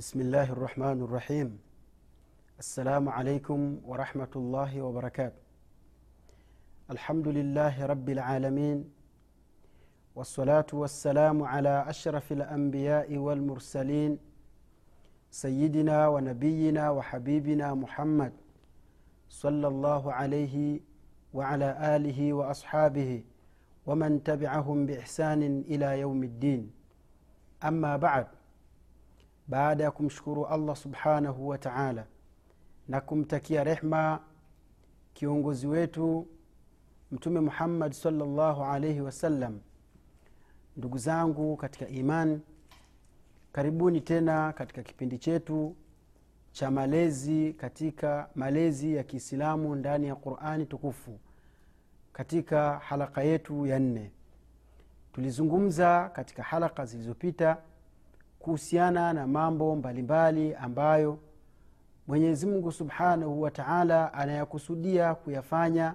بسم الله الرحمن الرحيم السلام عليكم ورحمة الله وبركاته الحمد لله رب العالمين والصلاة والسلام على أشرف الأنبياء والمرسلين سيدنا ونبينا وحبيبنا محمد صلى الله عليه وعلى آله وأصحابه ومن تبعهم بإحسان إلى يوم الدين أما بعد baada ya kumshukuru allah subhanahu wa taala na kumtakia rehma kiongozi wetu mtume muhammad salllahu alaihi wasallam ndugu zangu katika iman karibuni tena katika kipindi chetu cha malezi katika malezi ya kiislamu ndani ya qurani tukufu katika halaka yetu ya nne. Tulizungumza katika halaka zilizopita kuhusiana na mambo mbalimbali ambayo mwenyezi mungu subhanahu wa taala anayakusudia kuyafanya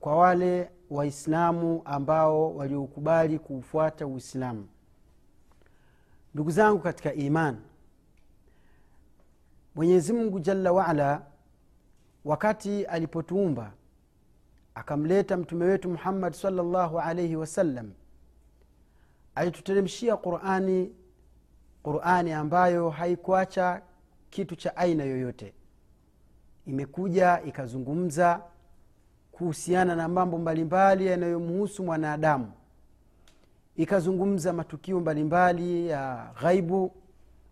kwa wale waislamu ambao waliokubali kuufuata uislamu. Ndugu zangu katika iman mwenyezi mungu jalla waala wakati alipotuumba akamleta mtume wetu muhammad salllahu alaihi wasallam alituteremshia qurani qurani ambayo haikuacha kitu cha aina yoyote. Imekuja ikazungumza kuhusiana na mambo mbalimbali yanayomhusu mwanadamu. Ikazungumza matukio mbalimbali ya ghaibu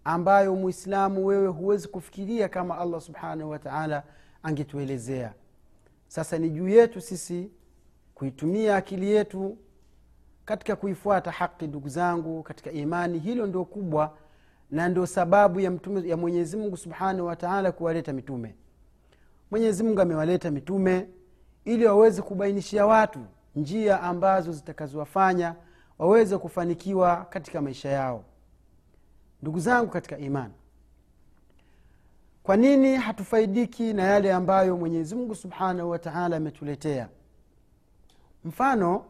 ambayo muislamu wewe huwezi kufikiria kama allah subhanahu wataala angetuelezea. Sasa ni juu yetu sisi kuitumia akili yetu katika kuifuata haki ndugu zangu katika imani. Hilo ndio kubwa na ndio sababu ya, mtume, ya mwenyezi mungu subhanahu wataala kuwaleta mitume. Mwenyezi mungu amewaleta mitume ili waweze kubainishia watu njia ambazo zitakazowafanya waweze kufanikiwa katika maisha yao. Ndugu zangu katika imani kwa nini hatufaidiki na yale ambayo mwenyezi mungu subhanahu wataala ametuletea? Mfano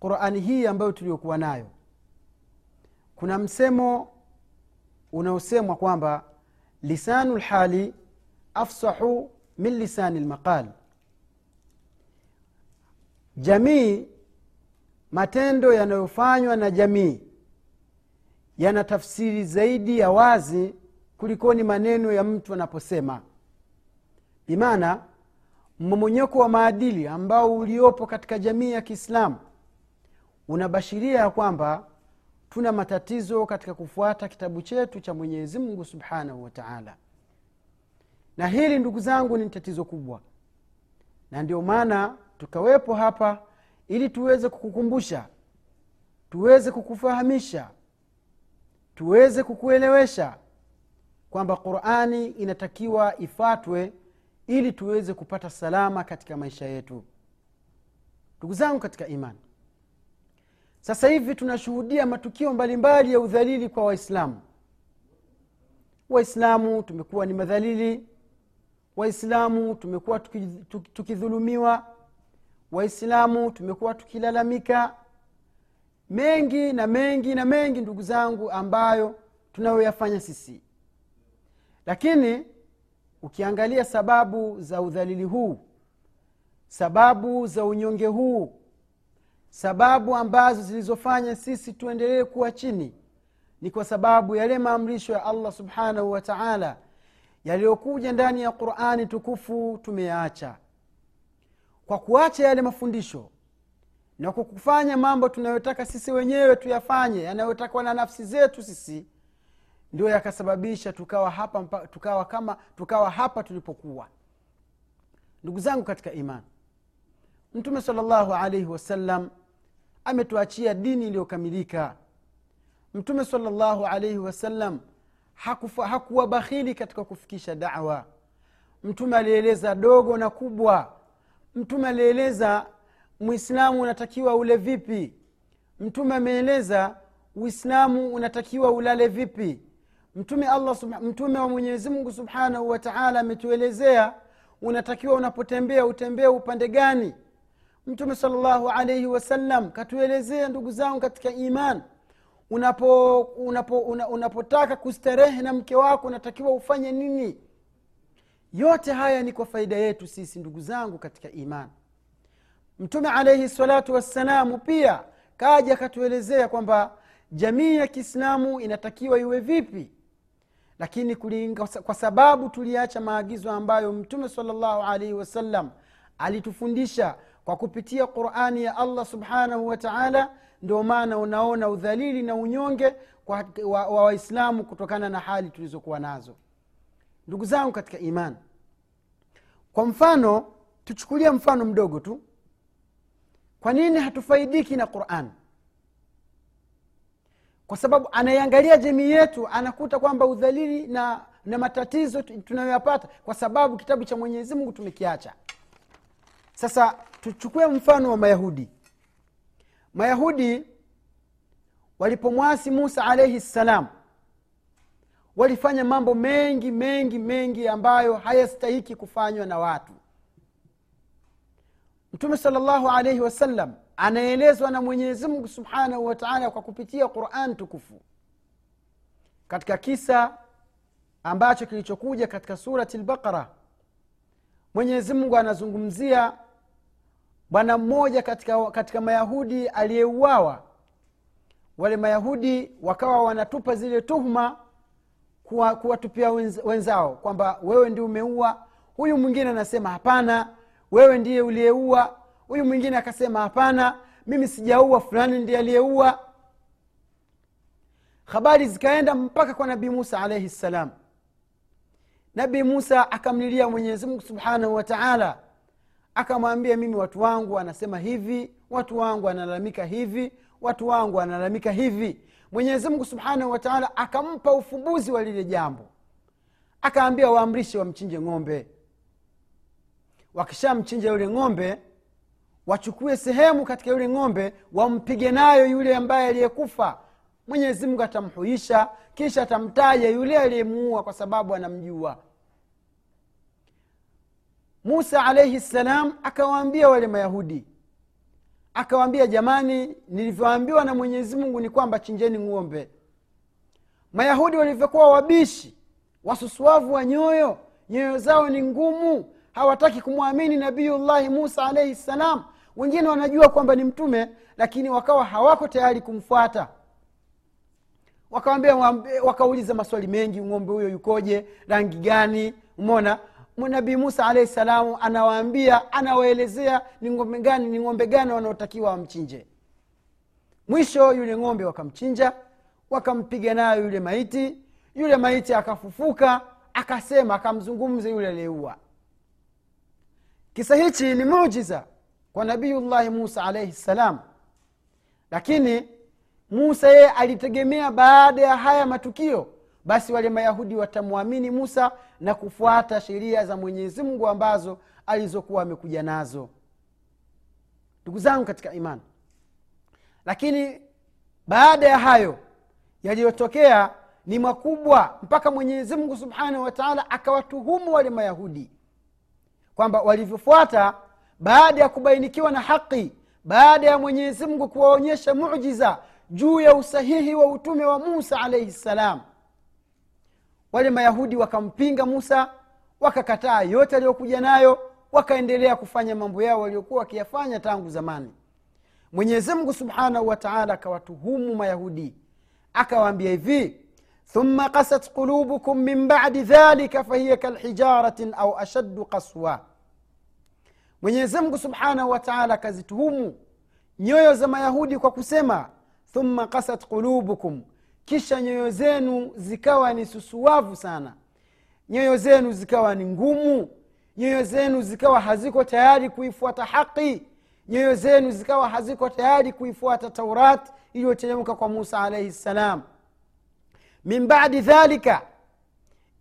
qurani hii ambayo tuliokuwa nayo. Kuna msemo unaosemwa kwamba lisanu lhali afsahu min lisani lmaqal. Jamii matendo yanayofanywa na jamii yana tafsiri zaidi ya wazi kulikoni maneno ya mtu anaposema. Bimaana mmomonyoko wa maadili ambao uliopo katika jamii ya kiislamu unabashiria ya kwamba tuna matatizo katika kufuata kitabu chetu cha mwenyezi mungu subhanahu wataala na hili ndugu zangu ni tatizo kubwa. Na ndio maana tukawepo hapa ili tuweze kukukumbusha tuweze kukufahamisha tuweze kukuelewesha kwamba qurani inatakiwa ifatwe ili tuweze kupata salama katika maisha yetu. Ndugu zangu katika imani sasa hivi tunashuhudia matukio mbalimbali ya udhalili kwa waislamu. Waislamu tumekuwa ni madhalili. Waislamu tumekuwa tukidhulumiwa. Waislamu tumekuwa tukilalamika. Mengi na mengi na mengi ndugu zangu ambayo tunayoyafanya sisi. Lakini ukiangalia sababu za udhalili huu sababu za unyonge huu sababu ambazo zilizofanya sisi tuendelee kuwa chini ni kwa sababu yale maamrisho ya allah subhanahu wa taala yaliyokuja ndani ya qurani tukufu tumeyaacha. Kwa kuacha yale mafundisho na kwa kufanya mambo tunayotaka sisi wenyewe tuyafanye yanayotakwa na nafsi zetu sisi ndio yakasababisha tukawa hapa tukawa kama tukawa hapa tulipokuwa. Ndugu zangu katika imani mtume salllahu alaihi wasallam ametuachia dini iliyokamilika. Mtume salllahu alaihi wasallam hakuwa bakhili katika kufikisha dawa. Mtume alieleza dogo na kubwa. Mtume alieleza mwislamu unatakiwa ule vipi? Mtume ameeleza uislamu unatakiwa ulale vipi? Mtume allah mtume wa mwenyezi mungu subhanahu wataala ametuelezea unatakiwa unapotembea utembee upande gani mtume salllahu alaihi wasallam katuelezea ndugu zangu katika iman unapo, unapo, una, unapotaka kustarehe na mke wako unatakiwa ufanye nini? Yote haya ni kwa faida yetu sisi ndugu zangu katika iman. Mtume alaihi salatu wassalamu pia kaja akatuelezea kwamba jamii ya kiislamu inatakiwa iwe vipi. Lakini kulinga, kwa sababu tuliacha maagizo ambayo mtume salllahu alaihi wasallam alitufundisha kwa kupitia qurani ya allah subhanahu wa taala ndio maana unaona udhalili na unyonge wa wa waislamu kutokana na hali tulizokuwa nazo. Ndugu zangu katika iman kwa mfano tuchukulie mfano mdogo tu. Kwa nini hatufaidiki na quran? Kwa sababu anaiangalia jamii yetu anakuta kwamba udhalili na na matatizo tunayoyapata kwa sababu kitabu cha mwenyezi mungu tumekiacha sasa tuchukue mfano wa mayahudi. Mayahudi walipomwasi musa alaihi ssalam walifanya mambo mengi mengi mengi ambayo hayastahiki kufanywa na watu. Mtume salllahu alaihi wasallam anaelezwa na mwenyezi subhanahu wa taala kwa kupitia quran tukufu. Katika kisa ambacho kilichokuja katika surati lbaqara mwenyezi mungu anazungumzia bwana mmoja katika, katika mayahudi aliyeuawa. Wale mayahudi wakawa wanatupa zile tuhuma kuwatupia wenz- wenzao kwamba wewe ndi umeua. Huyu mwingine anasema hapana wewe ndiye uliyeua. Huyu mwingine akasema hapana mimi sijaua fulani ndiye aliyeua habari zikaenda mpaka kwa nabii musa alaihi ssalam nabii musa akamlilia mwenyezimungu subhanahu wa taala akamwambia mimi watu wangu wanasema hivi watu wangu wanalalamika hivi watu wangu wanalalamika hivi. Mwenyezi mungu subhanahu wataala akampa ufumbuzi wa lile jambo. Akaambia waamrishe wamchinje ng'ombe. Wakishamchinja yule ng'ombe wachukue sehemu katika yule ng'ombe wampige nayo yule ambaye aliyekufa. Mwenyezi mungu atamhuisha kisha atamtaja yule aliyemuua kwa sababu anamjua musa alaihi ssalam akawaambia wale mayahudi. Akawaambia jamani nilivyoambiwa na mwenyezi mungu ni kwamba chinjeni ng'ombe. Mayahudi walivyokuwa wabishi wasusuavu wa nyoyo nyoyo zao ni ngumu hawataki kumwamini nabiyullahi musa alaihi ssalam wengine wanajua kwamba ni mtume lakini wakawa hawako tayari kumfuata. Wakawambia wakauliza maswali mengi ng'ombe huyo yukoje? Rangi gani? Umona nabii musa alahi salamu anawaambia anawaelezea ni ng'ombe gani ni ng'ombe gani wanaotakiwa wamchinje. Mwisho yule ng'ombe wakamchinja wakampiga nayo yule maiti. Yule maiti akafufuka akasema akamzungumza yule aliyeua. Kisa hichi ni mujiza kwa nabiyullahi musa alaihi ssalam lakini musa yeye alitegemea baada ya haya matukio basi wale mayahudi watamwamini musa na kufuata sheria za mwenyezi mungu ambazo alizokuwa amekuja nazo. Ndugu zangu katika imani. Lakini baada ya hayo yaliyotokea ni makubwa mpaka mwenyezi mungu subhanahu wataala akawatuhumu wale mayahudi kwamba walivyofuata baada ya kubainikiwa na haqi baada ya mwenyezi mungu kuwaonyesha mujiza juu ya usahihi wa utume wa musa alaihi ssalam wale mayahudi wakampinga musa wakakataa yote aliyokuja nayo wakaendelea kufanya mambo yao waliokuwa wakiyafanya tangu zamani. Mwenyezimngu subhanahu wataala akawatuhumu mayahudi. Akawaambia hivi thumma kasat qulubukum min badi dhalika fahiya kalhijaratin au ashaddu qaswa. Mwenyezimngu subhanahu wa taala akazituhumu nyoyo za mayahudi kwa kusema thumma kasat qulubukum kisha nyoyo zenu zikawa ni susuwavu sana. Nyoyo zenu zikawa ni ngumu. Nyoyo zenu zikawa haziko tayari kuifuata haqi nyoyo zenu zikawa haziko tayari kuifuata taurat iliyoteremka kwa musa alaihi ssalam min badi dhalika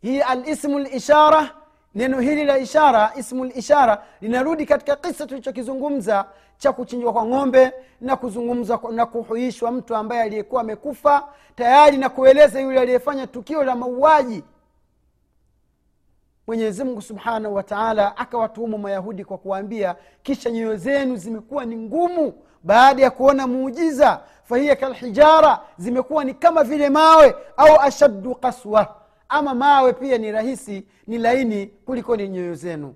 hii alismu lishara neno hili la ishara ismu lishara linarudi katika kisa tulichokizungumza cha kuchinjwa kwa ng'ombe na kuzungumza na kuhuishwa mtu ambaye aliyekuwa amekufa tayari na kueleza yule aliyefanya tukio la mauaji. Mwenyezi mungu subhanahu wa taala akawatuhumu mayahudi kwa kuwaambia kisha nyoyo zenu zimekuwa ni ngumu baada ya kuona muujiza fahiya kalhijara zimekuwa ni kama vile mawe au ashaddu kaswa ama mawe pia ni rahisi ni laini kuliko ni nyoyo zenu.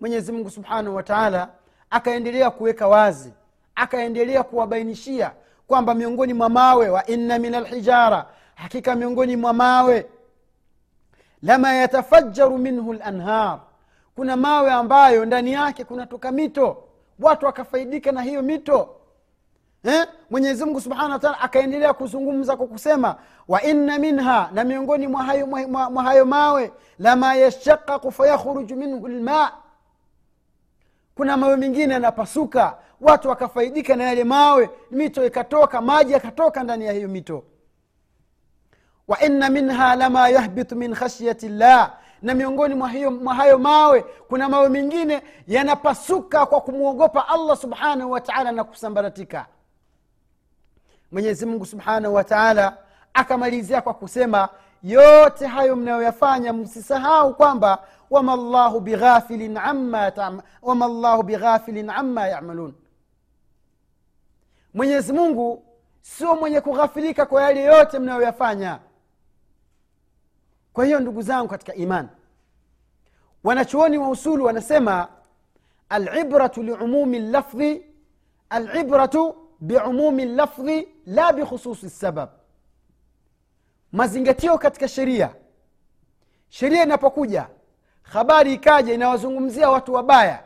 Mwenyezi mungu subhanahu wa taala akaendelea kuweka wazi akaendelea kuwabainishia kwamba miongoni mwa mawe wa inna min alhijara hakika miongoni mwa mawe lama yatafajaru minhu lanhar kuna mawe ambayo ndani yake kunatoka mito watu wakafaidika na hiyo mito eh? mwenyezi mungu subhanahu wataala akaendelea kuzungumza kwa kusema wa inna minha na miongoni mwa hayo, mwa, hayo mawe lama yashaqaqu fayakhruju minhu lma kuna mawe mengine yanapasuka watu wakafaidika na yale mawe mito ikatoka maji yakatoka ndani ya hiyo mito. Wa inna minha lama yahbitu min khashyati llah na miongoni mwa hayo mawe kuna mawe mengine yanapasuka kwa kumwogopa allah subhanahu wataala na kusambaratika mwenyezi mungu subhanahu wataala akamalizia kwa kusema yote hayo mnayoyafanya msisahau kwamba wamallahu bighafilin amma, wama llahu bighafilin amma yamalun. Mwenyezi mungu sio mwenye kughafilika kwa yale yote mnayoyafanya. Kwa hiyo ndugu zangu katika imani wanachuoni wa usulu wanasema alibratu liumumi llafdhi alibratu biumumi llafdhi la bikhususi sabab. Mazingatio katika sheria. Sheria inapokuja habari ikaja inawazungumzia watu wabaya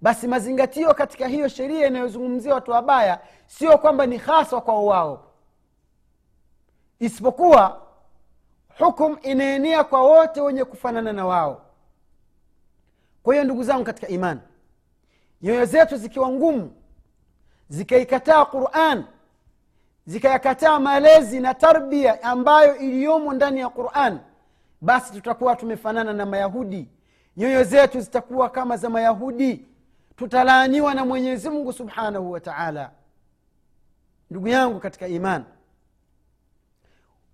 basi mazingatio katika hiyo sheria inayozungumzia watu wabaya sio kwamba ni haswa kwa wao. Isipokuwa hukum inaenea kwa wote wenye kufanana na wao. Kwa hiyo ndugu zangu katika imani nyoyo zetu zikiwa ngumu zikaikataa quran zikayakataa malezi na tarbia ambayo iliyomo ndani ya quran basi tutakuwa tumefanana na mayahudi. Nyoyo zetu zitakuwa kama za mayahudi. Tutalaaniwa na mwenyezi mungu subhanahu wa taala. Ndugu yangu katika imani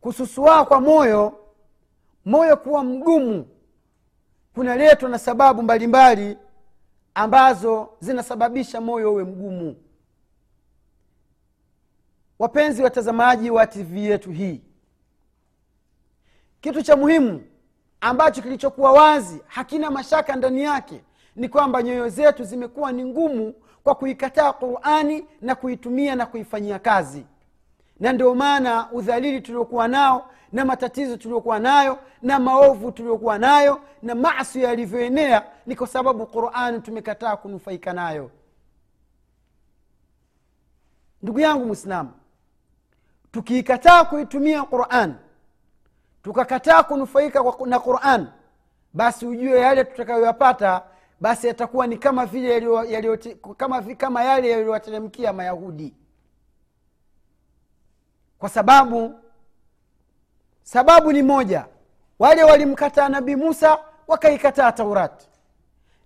kususuaa kwa moyo moyo kuwa mgumu kunaletwa na sababu mbalimbali mbali ambazo zinasababisha moyo uwe mgumu wapenzi watazamaji wa tv yetu hii kitu cha muhimu ambacho kilichokuwa wazi hakina mashaka ndani yake ni kwamba nyoyo zetu zimekuwa ni ngumu kwa kuikataa qurani na kuitumia na kuifanyia kazi. Na ndio maana udhalili tuliokuwa nao na matatizo tuliokuwa nayo na maovu tuliokuwa nayo na masi yalivyoenea ni kwa sababu qurani tumekataa kunufaika nayo. Ndugu yangu mwislamu tukiikataa kuitumia quran tukakataa kunufaika na quran basi ujue yale tutakayoyapata basi yatakuwa ni kama vile kama, kama yale yaliyowateremkia mayahudi. Kwa sababu sababu ni moja. Wale walimkataa nabii musa wakaikataa taurati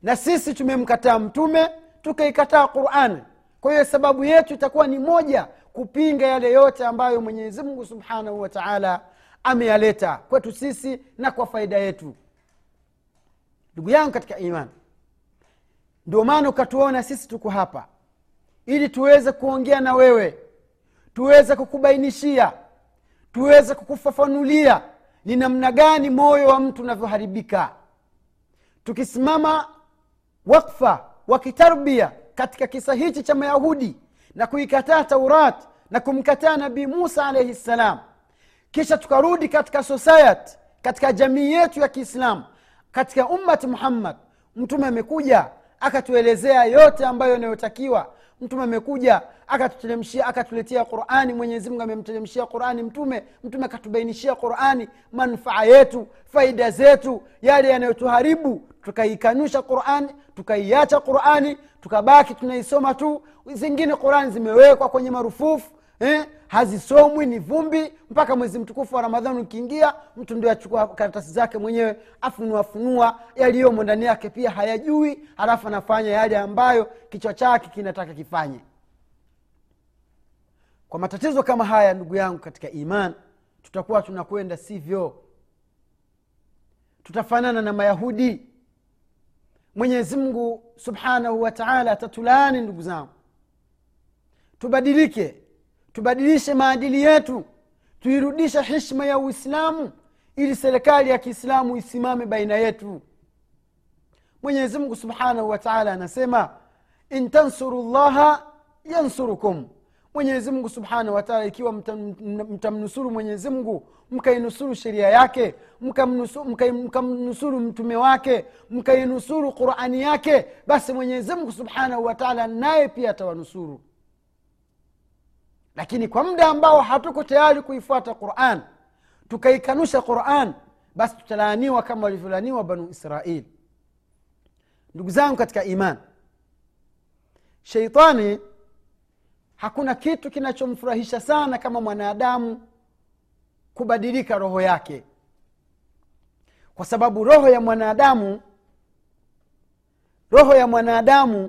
na sisi tumemkataa mtume tukaikataa qurani kwa hiyo sababu yetu itakuwa ni moja kupinga yale yote ambayo mwenyezi mungu subhanahu wa taala ameyaleta kwetu sisi na kwa faida yetu. Ndugu yangu katika imani ndio maana ukatuona sisi tuko hapa ili tuweze kuongea na wewe tuweze kukubainishia tuweze kukufafanulia ni namna gani moyo wa mtu unavyoharibika. Tukisimama wakfa wa kitarbia katika kisa hichi cha mayahudi na kuikataa taurat na kumkataa nabii musa alaihi ssalam kisha tukarudi katika society katika jamii yetu ya kiislamu katika ummati muhammad. Mtume amekuja akatuelezea yote ambayo yanayotakiwa mtume amekuja akatuteremshia akatuletea qurani mwenyezimungu amemteremshia qurani mtume mtume akatubainishia qurani manufaa yetu faida zetu yale yanayotuharibu. Tukaikanusha qurani tukaiacha qurani tukabaki tunaisoma tu zingine qurani zimewekwa kwenye marufufu eh? hazisomwi ni vumbi mpaka mwezi mtukufu wa ramadhani ukiingia mtu ndio achukua karatasi zake mwenyewe afunuafunua yaliyomo ndani yake pia hayajui halafu anafanya yale ambayo kichwa chake kinataka kifanye kwa matatizo kama haya ndugu yangu katika iman tutakuwa tunakwenda sivyo tutafanana na mayahudi mwenyezi mungu subhanahu wa taala atatulaani ndugu zangu. Tubadilike tubadilishe maadili yetu tuirudishe hishma ya uislamu ili serikali ya kiislamu isimame baina yetu. Mwenyezi mungu subhanahu wa taala anasema in tansuru llaha yansurukum mwenyezi mungu subhanahu wataala ikiwa mtamnusuru mwenyezi mungu mkainusuru sheria yake mkamnusuru mka, mka mtume wake mkainusuru qurani yake basi mwenyezi mungu subhanahu wataala naye pia atawanusuru. Lakini kwa muda ambao hatuko tayari kuifuata quran tukaikanusha quran basi tutalaaniwa kama walivyolaaniwa banu israil. Ndugu zangu katika iman sheitani hakuna kitu kinachomfurahisha sana kama mwanadamu kubadilika roho yake. Kwa sababu roho ya mwanadamu roho ya mwanadamu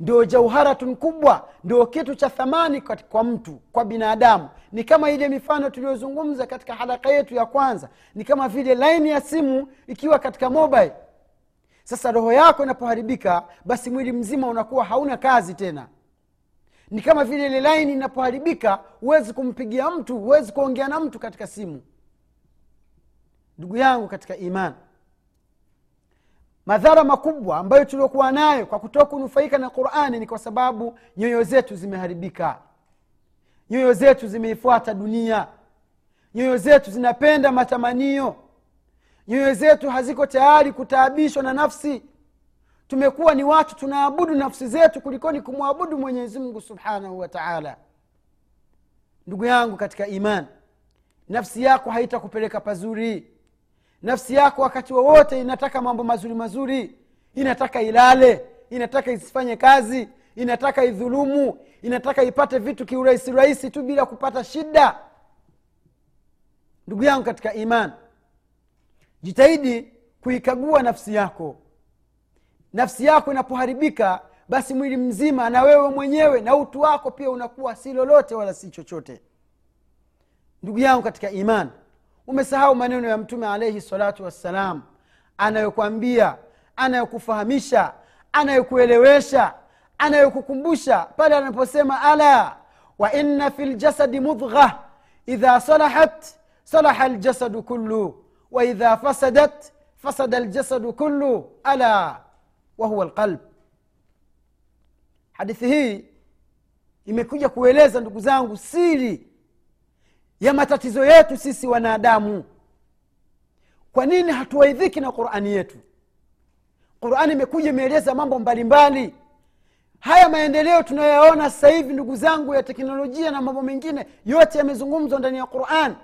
ndio jauharatun kubwa ndio kitu cha thamani kwa mtu kwa binadamu. Ni kama ile mifano tuliyozungumza katika haraka yetu ya kwanza. Ni kama vile laini ya simu ikiwa katika mobile. Sasa roho yako inapoharibika basi mwili mzima unakuwa hauna kazi tena ni kama vile ile laini inapoharibika huwezi kumpigia mtu huwezi kuongea na mtu katika simu. Ndugu yangu katika iman madhara makubwa ambayo tuliokuwa nayo kwa kutoka kunufaika na qurani ni kwa sababu nyoyo zetu zimeharibika. Nyoyo zetu zimeifuata dunia. Nyoyo zetu zinapenda matamanio. Nyoyo zetu haziko tayari kutaabishwa na nafsi tumekuwa ni watu tunaabudu nafsi zetu kulikoni kumwabudu mwenyezi mungu subhanahu wa taala. Ndugu yangu katika iman nafsi yako haitakupeleka pazuri. Nafsi yako wakati wowote inataka mambo mazuri mazuri inataka ilale inataka isifanye kazi inataka idhulumu inataka ipate vitu kiurahisi rahisi tu bila kupata shida. Ndugu yangu katika iman jitahidi kuikagua nafsi yako nafsi yako inapoharibika basi mwili mzima na wewe mwenyewe na utu wako pia unakuwa si lolote wala si chochote. Ndugu yangu katika iman umesahau maneno ya mtume alaihi salatu wassalam anayokwambia anayokufahamisha anayokuelewesha anayokukumbusha pale anaposema ala wa inna fi ljasadi mudgha idha salahat salaha ljasadu kullu waidha fasadat fasada ljasadu kullu ala wahuwa lqalb hadithi hii imekuja kueleza ndugu zangu siri ya matatizo yetu sisi wanadamu. Kwa nini hatuwaidhiki na qurani yetu? Qurani imekuja imeeleza mambo mbalimbali. Haya maendeleo tunayoyaona sasa hivi ndugu zangu ya teknolojia na mambo mengine yote yamezungumzwa ndani ya quran.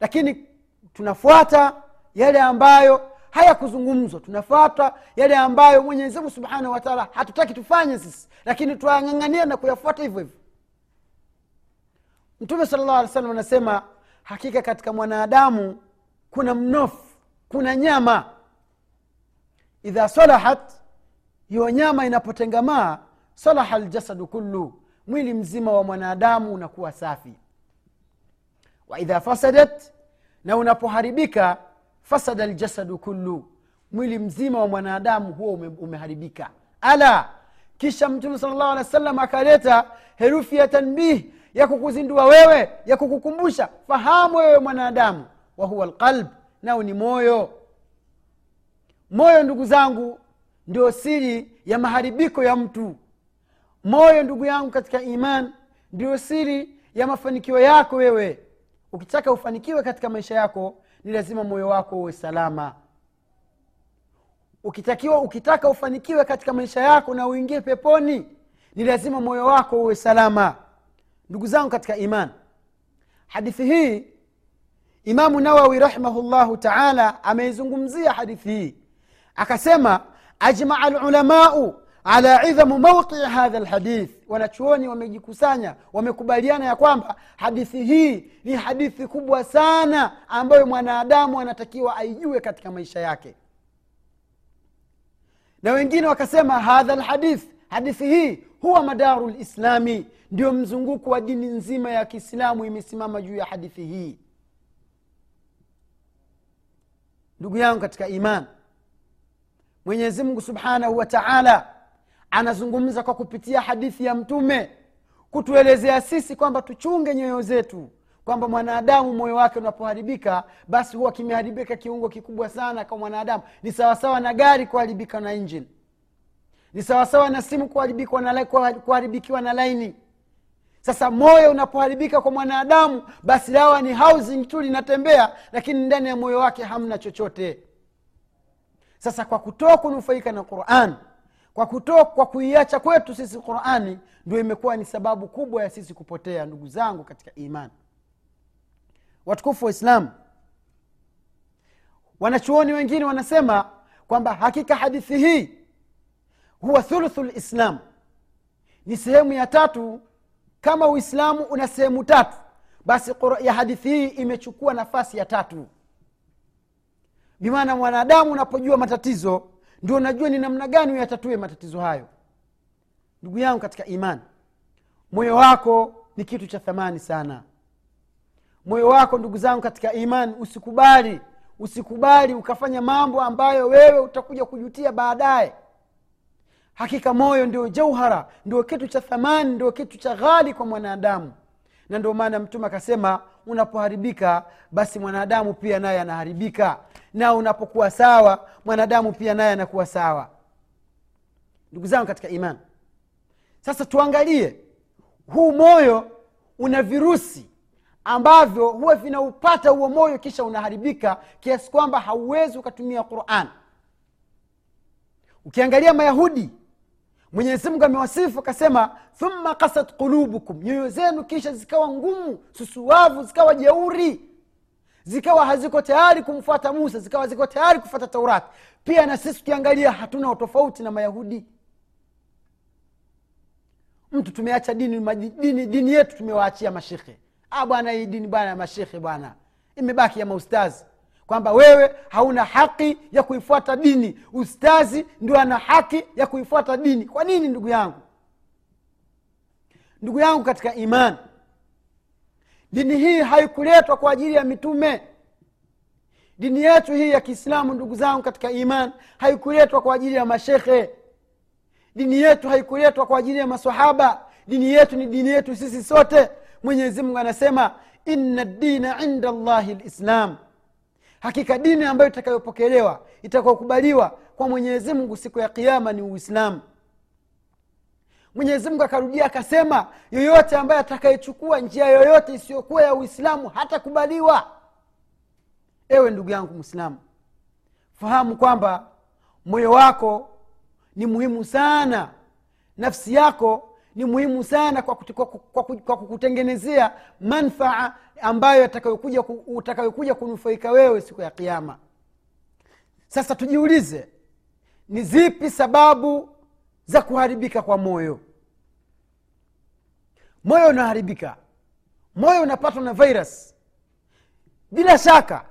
Lakini tunafuata yale ambayo hayakuzungumzwa. Tunafata yale ambayo mwenyezimgu subhanahu wataala hatutaki tufanye sisi lakini twayang'ang'ania na kuyafuata hivyo hivyo. Mtume sala llahu alih salam anasema hakika katika mwanadamu kuna mnofu kuna nyama. Idha salahat hiyo nyama inapotengamaa salaha ljasadu kullu mwili mzima wa mwanadamu unakuwa safi. Waidha fasadat na unapoharibika fasada ljasadu kullu. Mwili mzima wa mwanadamu huo ume, umeharibika. Ala! Kisha mtume sal llahu alehi wa sallam akaleta herufi ya tanbih ya kukuzindua wewe ya kukukumbusha fahamu wewe mwanadamu. Wa huwa lqalb nao ni moyo. Moyo ndugu zangu ndio siri ya maharibiko ya mtu. Moyo ndugu yangu katika iman ndio siri ya mafanikio yako wewe. Ukitaka ufanikiwe katika maisha yako ni lazima moyo wako uwe salama. Ukitakiwa ukitaka ufanikiwe katika maisha yako na uingie peponi ni lazima moyo wako uwe salama. Ndugu zangu katika iman hadithi hii imamu nawawi rahimahullahu taala ameizungumzia hadithi hii. Akasema ajmaa lulamau ala idhamu mauqii hadha lhadith wanachuoni wamejikusanya wamekubaliana ya kwamba hadithi hii ni hadithi kubwa sana ambayo mwanadamu anatakiwa aijue katika maisha yake. Na wengine wakasema hadha lhadith hadithi hii huwa madaru lislami ndio mzunguko wa dini nzima ya kiislamu imesimama juu ya hadithi hii. Ndugu yangu katika iman mwenyezimngu subhanahu wa taala anazungumza kwa kupitia hadithi ya mtume kutuelezea sisi kwamba tuchunge nyoyo zetu kwamba mwanadamu moyo wake unapoharibika basi huwa kimeharibika kiungo kikubwa sana kwa mwanadamu. Ni sawasawa na gari kuharibika na injini ni sawasawa na simu kuharibikiwa na, kuharibikiwa na laini. Sasa moyo unapoharibika kwa mwanadamu basi lawa ni housing tu linatembea lakini ndani ya moyo wake hamna chochote. Sasa kwa kutoa kunufaika na quran kwa kutoa kwa kuiacha kwetu sisi qurani ndio imekuwa ni sababu kubwa ya sisi kupotea ndugu zangu katika imani. Watukufu wa islamu wanachuoni wengine wanasema kwamba hakika hadithi hii huwa thuluthu lislam ni sehemu ya tatu. Kama uislamu una sehemu tatu basi ya hadithi hii imechukua nafasi ya tatu. Bimaana mwanadamu unapojua matatizo ndio najua ni namna gani uyatatue matatizo hayo. Ndugu yangu katika imani moyo wako ni kitu cha thamani sana. Moyo wako ndugu zangu katika imani usikubali usikubali ukafanya mambo ambayo wewe utakuja kujutia baadaye. Hakika moyo ndio jauhara ndio kitu cha thamani ndio kitu cha ghali kwa mwanadamu. Na ndio maana mtume akasema unapoharibika basi mwanadamu pia naye anaharibika na unapokuwa sawa mwanadamu pia naye anakuwa sawa. Ndugu zangu katika imani sasa tuangalie huu moyo una virusi ambavyo huwa vinaupata huo moyo kisha unaharibika kiasi kwamba hauwezi ukatumia quran. Ukiangalia mayahudi mwenyezimungu amewasifu akasema thumma kasat qulubukum. Nyoyo zenu kisha zikawa ngumu susuwavu zikawa jeuri zikawa haziko tayari kumfuata musa zikawa ziko tayari kufuata taurati pia na sisi tukiangalia hatuna utofauti na mayahudi. Mtu tumeacha dini, dini, dini yetu tumewaachia mashekhe. Ah bwana hii dini bwana ya mashekhe bwana. Imebaki ya maustazi. Kwamba wewe hauna haki ya kuifuata dini. Ustazi ndio ana haki ya kuifuata dini. Kwa nini ndugu yangu? Ndugu yangu katika imani dini hii haikuletwa kwa ajili ya mitume. Dini yetu hii ya kiislamu ndugu zangu katika iman haikuletwa kwa ajili ya mashekhe. Dini yetu haikuletwa kwa ajili ya masahaba dini yetu ni dini yetu sisi sote. Mwenyezi mungu anasema inna dina inda llahi lislam hakika dini ambayo itakayopokelewa itakayokubaliwa kwa mwenyezi mungu siku ya kiama ni uislamu mwenyezi mungu akarudia akasema yoyote ambaye atakayechukua njia yoyote isiyokuwa ya uislamu hatakubaliwa. Ewe ndugu yangu mwislamu fahamu kwamba moyo wako ni muhimu sana nafsi yako ni muhimu sana kwa, kwa, kwa, kwa kukutengenezea manfaa ambayo utakayokuja utakayokuja kunufaika wewe siku ya kiama sasa tujiulize ni zipi sababu za kuharibika kwa moyo. Moyo unaharibika. Moyo unapatwa na virus. Bila shaka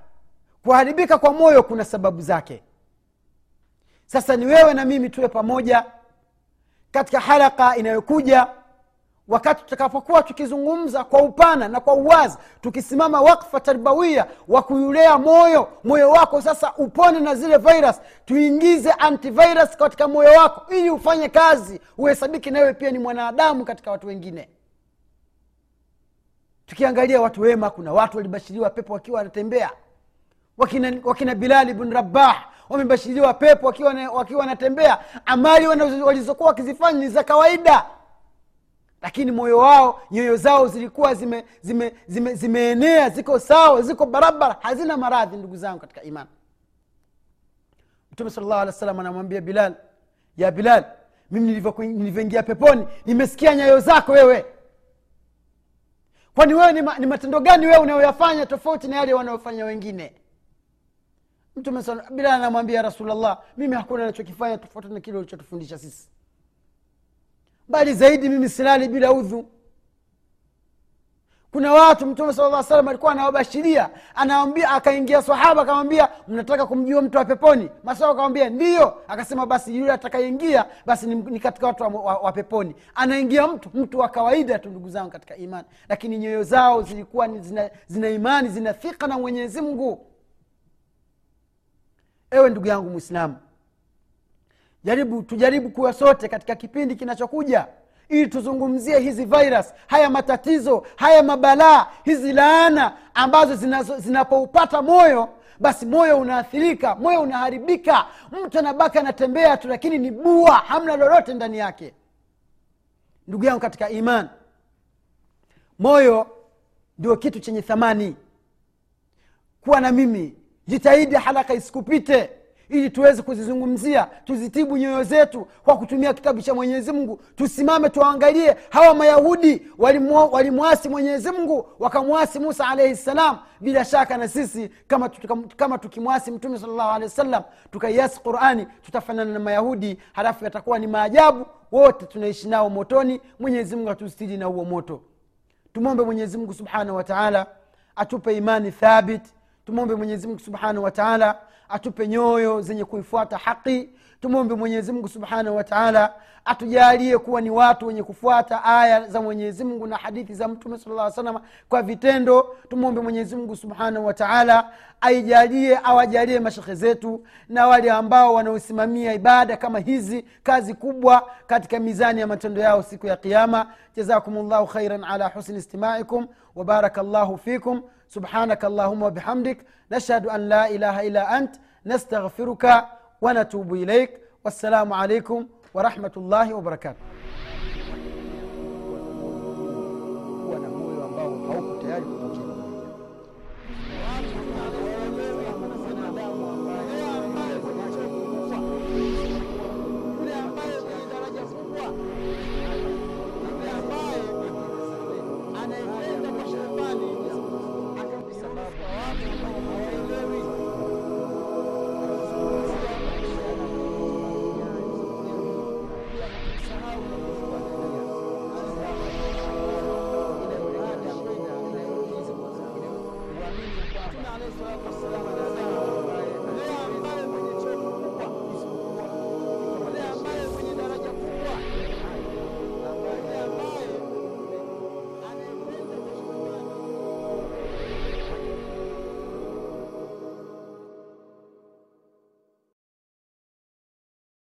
kuharibika kwa moyo kuna sababu zake. Sasa ni wewe na mimi tuwe pamoja katika haraka inayokuja wakati tutakapokuwa tukizungumza kwa upana na kwa uwazi tukisimama wakfa tarbawia wa kuulea moyo moyo wako sasa upone na zile virus tuingize antivirus katika moyo wako ili ufanye kazi uhesabiki nawewe pia ni mwanadamu katika watu wengine. Tukiangalia watu wema kuna watu walibashiriwa pepo wakiwa wanatembea. Wakina, wakina bilali bn rabah wamebashiriwa pepo wakiwa wakiwa wanatembea. Amali walizokuwa wakizifanya ni za kawaida lakini moyo wao nyoyo zao zilikuwa zime, zime, zime, zimeenea ziko sawa ziko barabara hazina maradhi ndugu zangu katika imani. Mtume llahu alih wa anamwambia bilal ya bilal mimi nilivyoingia peponi nimesikia nyayo zako wewe. Kwani wewe ni, ma, ni matendo gani wewe unayoyafanya tofauti na yale wanayofanya wengine? Mtume bilal anamwambia rasulllah mimi hakuna nachokifanya tofauti na kile ulichotufundisha sisi bali zaidi mimi silali bila udhu. Kuna watu mtume sala lla salam alikuwa anawabashiria anawambia akaingia sahaba akamwambia mnataka kumjua mtu wa peponi? Masaba akamwambia ndiyo akasema basi yule atakayeingia basi ni, ni katika watu wa, wa, wa peponi. Anaingia mtu mtu wa kawaida tu ndugu zangu katika imani. Lakini nyoyo zao zilikuwa zina, zina imani zina thika na mwenyezi mungu. Ewe ndugu yangu mwislamu jaribu tujaribu kuwa sote katika kipindi kinachokuja ili tuzungumzie hizi virus haya matatizo haya mabalaa hizi laana ambazo zinapoupata moyo basi moyo unaathirika moyo unaharibika. Mtu anabaki anatembea tu lakini ni bua hamna lolote ndani yake. Ndugu yangu katika iman moyo ndio kitu chenye thamani. Kuwa na mimi jitahidi haraka isikupite ili tuweze kuzizungumzia tuzitibu nyoyo zetu kwa kutumia kitabu cha mwenyezi mungu. Tusimame tuwaangalie hawa mayahudi walimwasi mwenyezi mungu wakamwasi musa alaihi ssalam bila shaka na sisi kama, kama tukimwasi mtume salllahu alehi wasallam tukaiasi qurani tutafanana na mayahudi halafu yatakuwa ni maajabu. Wote tunaishi nao motoni. Mwenyezi mungu atustiri na huo moto. Tumwombe mwenyezi mungu subhanahu wa taala atupe imani thabit tumwombe mwenyezimngu subhanahu wa taala atupe nyoyo zenye kuifuata haqi tumwombe mwenyezimngu subhanahu wa taala atujalie kuwa ni watu wenye kufuata aya za mwenyezimngu na hadithi za mtume sala salama kwa vitendo. Tumwombe mwenyezimungu subhanahu wa taala aijalie awajalie mashekhe zetu na wale ambao wanaosimamia ibada kama hizi kazi kubwa katika mizani ya matendo yao siku ya qiama jazakum llahu khairan ala husni istimaikum wabaraka llahu fikum سبحانك اللهم وبحمدك نشهد أن لا إله إلا أنت نستغفرك ونتوب إليك والسلام عليكم ورحمة الله وبركاته.